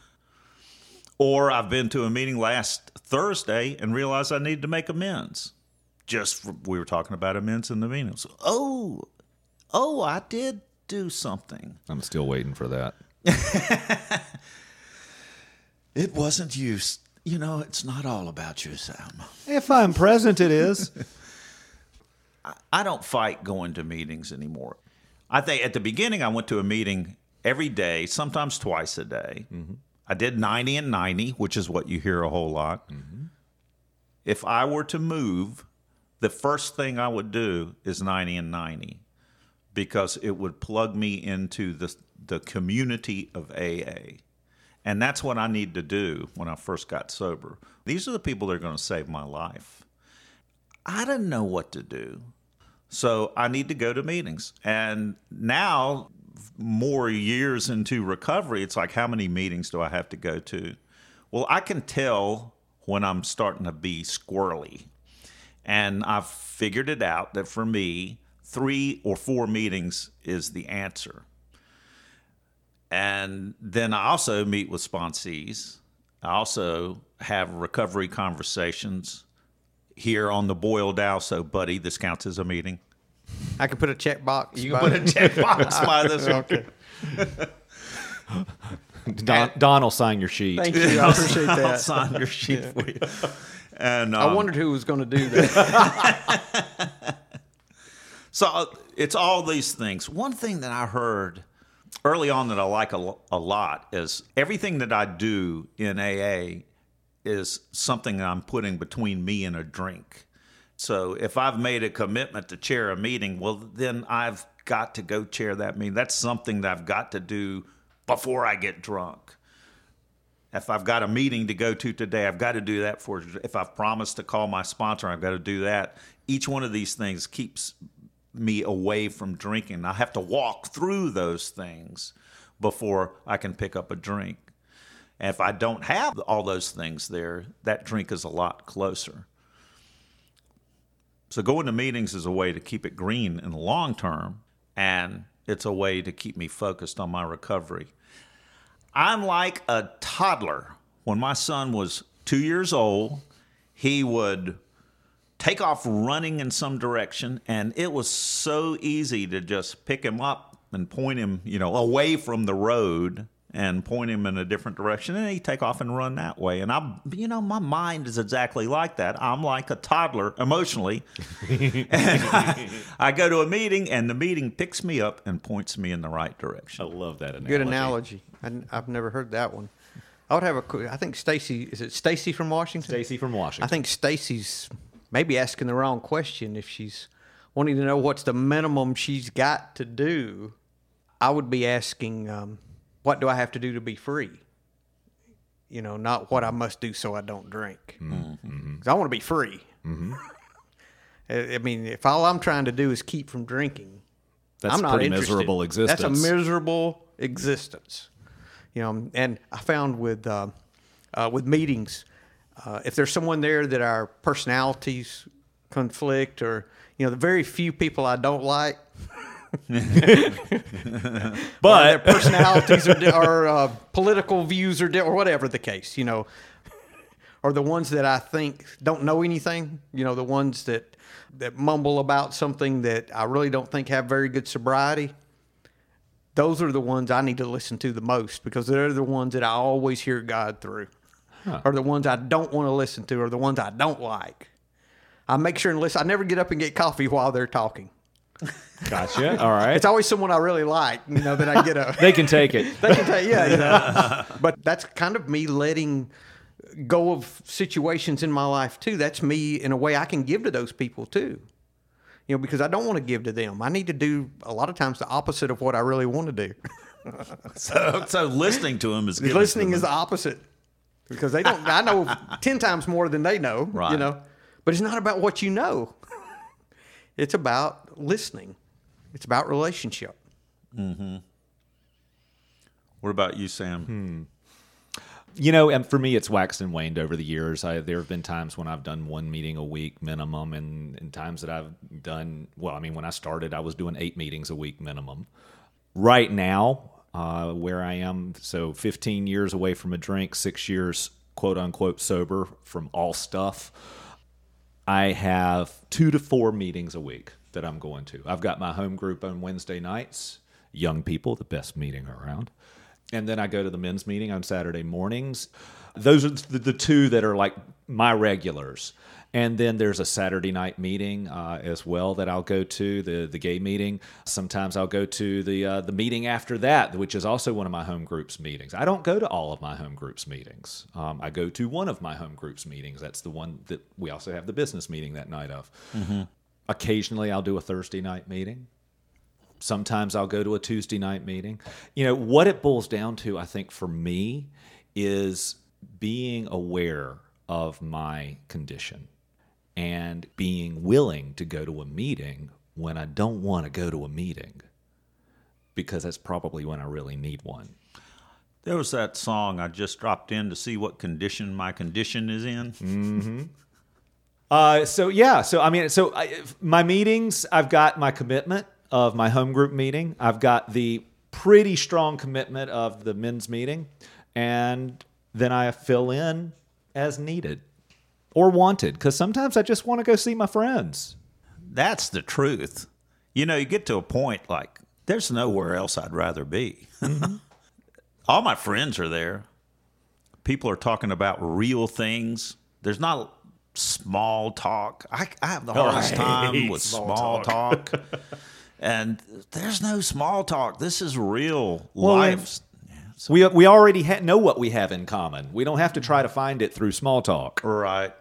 Or I've been to a meeting last Thursday and realized I need to make amends. Just for, we were talking about immense in the meeting. So, oh, oh, I did do something. I'm still waiting for that. It wasn't you. You know, it's not all about you, Sam. If I'm present, it is. I don't fight going to meetings anymore. I think at the beginning, I went to a meeting every day, sometimes twice a day. Mm-hmm. I did 90 and 90, which is what you hear a whole lot. Mm-hmm. If I were to move, the first thing I would do is 90 and 90 because it would plug me into the, the community of AA. And that's what I need to do when I first got sober. These are the people that are going to save my life. I didn't know what to do. So I need to go to meetings. And now, more years into recovery, it's like, how many meetings do I have to go to? Well, I can tell when I'm starting to be squirrely. And I've figured it out that for me, three or four meetings is the answer. And then I also meet with sponsees. I also have recovery conversations here on the Boiled Owl. So, buddy, this counts as a meeting. I can put a check box. You can put a check box by this. Okay. Don, Don will sign your sheet. Thank you. I appreciate that. I'll that. sign your sheet for you. And I um, wondered who was going to do that. So uh, it's all these things. One thing that I heard early on that I like a, a lot is everything that I do in AA is something I'm putting between me and a drink. So if I've made a commitment to chair a meeting, well, then I've got to go chair that meeting. That's something that I've got to do before I get drunk. If I've got a meeting to go to today, I've got to do that for. If I've promised to call my sponsor, I've got to do that. Each one of these things keeps me away from drinking. I have to walk through those things before I can pick up a drink. And if I don't have all those things there, that drink is a lot closer. So going to meetings is a way to keep it green in the long term, and it's a way to keep me focused on my recovery. I'm like a toddler. When my son was two years old, he would take off running in some direction, and it was so easy to just pick him up and point him, you know, away from the road and point him in a different direction, and he take off and run that way. And I'm, you know, my mind is exactly like that. I'm like a toddler emotionally, and I, I go to a meeting, and the meeting picks me up and points me in the right direction. I love that analogy. Good analogy. I, have never heard that one. I would have a. I think Stacy is it Stacy from Washington? Stacy from Washington. I think Stacy's maybe asking the wrong question if she's wanting to know what's the minimum she's got to do. I would be asking, um, what do I have to do to be free? You know, not what I must do so I don't drink. 'Cause I want to be free. I I mean, if all I'm trying to do is keep from drinking, That's I'm not pretty interested. miserable existence. That's a miserable existence. You know, and I found with uh, uh, with meetings, uh, if there's someone there that our personalities conflict, or you know, the very few people I don't like, but personalities are, di- or uh, political views are, or whatever the case, you know, or the ones that I think don't know anything, you know, the ones that that mumble about something that I really don't think have very good sobriety. Those are the ones I need to listen to the most because they're the ones that I always hear God through, or the ones I don't want to listen to, or the ones I don't like. I make sure and listen. I never get up and get coffee while they're talking. Gotcha. All right. It's always someone I really like, you know, that I get up. they can take it. They can take, yeah, you know. but that's kind of me letting go of situations in my life too. That's me in a way I can give to those people too. You know, because I don't want to give to them. I need to do a lot of times the opposite of what I really want to do. So, so listening to them is giving Listening them is the opposite because they don't. I know ten times more than they know. Right. You know, but it's not about what you know. It's about listening. It's about relationship. Mm-hmm. What about you, Sam? Hmm. You know, and for me, it's waxed and waned over the years. I, there have been times when I've done one meeting a week minimum, and, and times that I've done, well, I mean, when I started, I was doing eight meetings a week minimum. Right now, uh, where I am, so 15 years away from a drink, six years, quote unquote, sober from all stuff, I have two to four meetings a week that I'm going to. I've got my home group on Wednesday nights, young people, the best meeting around. And then I go to the men's meeting on Saturday mornings. Those are the, two that are like my regulars. And then there's a Saturday night meeting uh, as well that I'll go to the the gay meeting. Sometimes I'll go to the uh, the meeting after that, which is also one of my home groups meetings. I don't go to all of my home groups meetings. Um, I go to one of my home groups meetings. That's the one that we also have the business meeting that night of. Occasionally, I'll do a Thursday night meeting. Sometimes I'll go to a Tuesday night meeting. You know, what it boils down to, I think, for me, is being aware of my condition and being willing to go to a meeting when I don't want to go to a meeting because that's probably when I really need one. There was that song I just dropped in to see what condition my condition is in. Uh, so yeah, so I mean, so I, my meetings, I've got my commitment of my home group meeting. I've got the pretty strong commitment of the men's meeting, and then I fill in as needed or wanted because sometimes I just want to go see my friends. That's the truth. You know, you get to a point like there's nowhere else I'd rather be. Mm-hmm. All my friends are there. People are talking about real things. There's not small talk. I, I have the hardest I time with small small, talk. talk. and there's no small talk. This is real Well, life. We we already ha- know what we have in common. We don't have to try to find it through small talk. Right.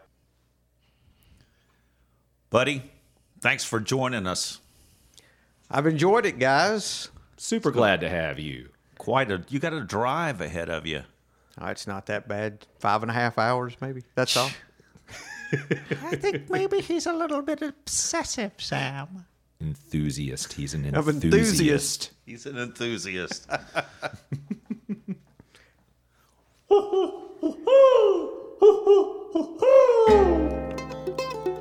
Buddy, thanks for joining us. I've enjoyed it, guys. Super glad to have you. Quite a you got a drive ahead of you. Oh, it's not that bad. Five and a half hours, maybe. That's all. I think maybe he's a little bit obsessive, Sam. Enthusiast. He's an Of enthusiast. enthusiast. He's an enthusiast.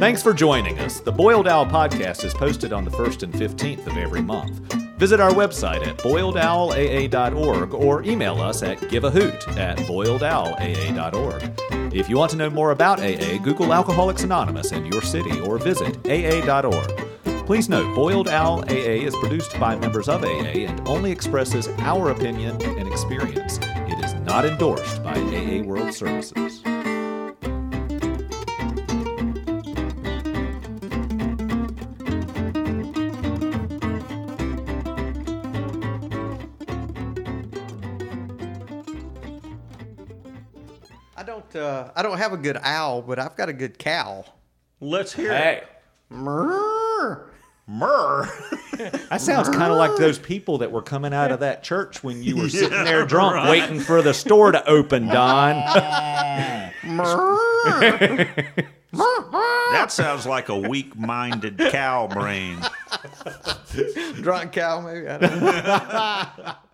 Thanks for joining us. The Boiled Owl podcast is posted on the 1st and 15th of every month. Visit our website at boiledowlaa.org or email us at giveahoot at boiledowlaa.org. If you want to know more about AA, Google Alcoholics Anonymous in your city or visit aa.org. Please note, Boiled Owl AA is produced by members of AA and only expresses our opinion and experience. It is not endorsed by AA World Services. Uh, I don't have a good owl, but I've got a good cow. Let's hear it. Mrrr. Myrrh. That sounds kind of like those people that were coming out of that church when you were sitting there drunk waiting for the store to open, Don. That sounds like a weak-minded cow brain. Drunk cow, maybe. I don't know.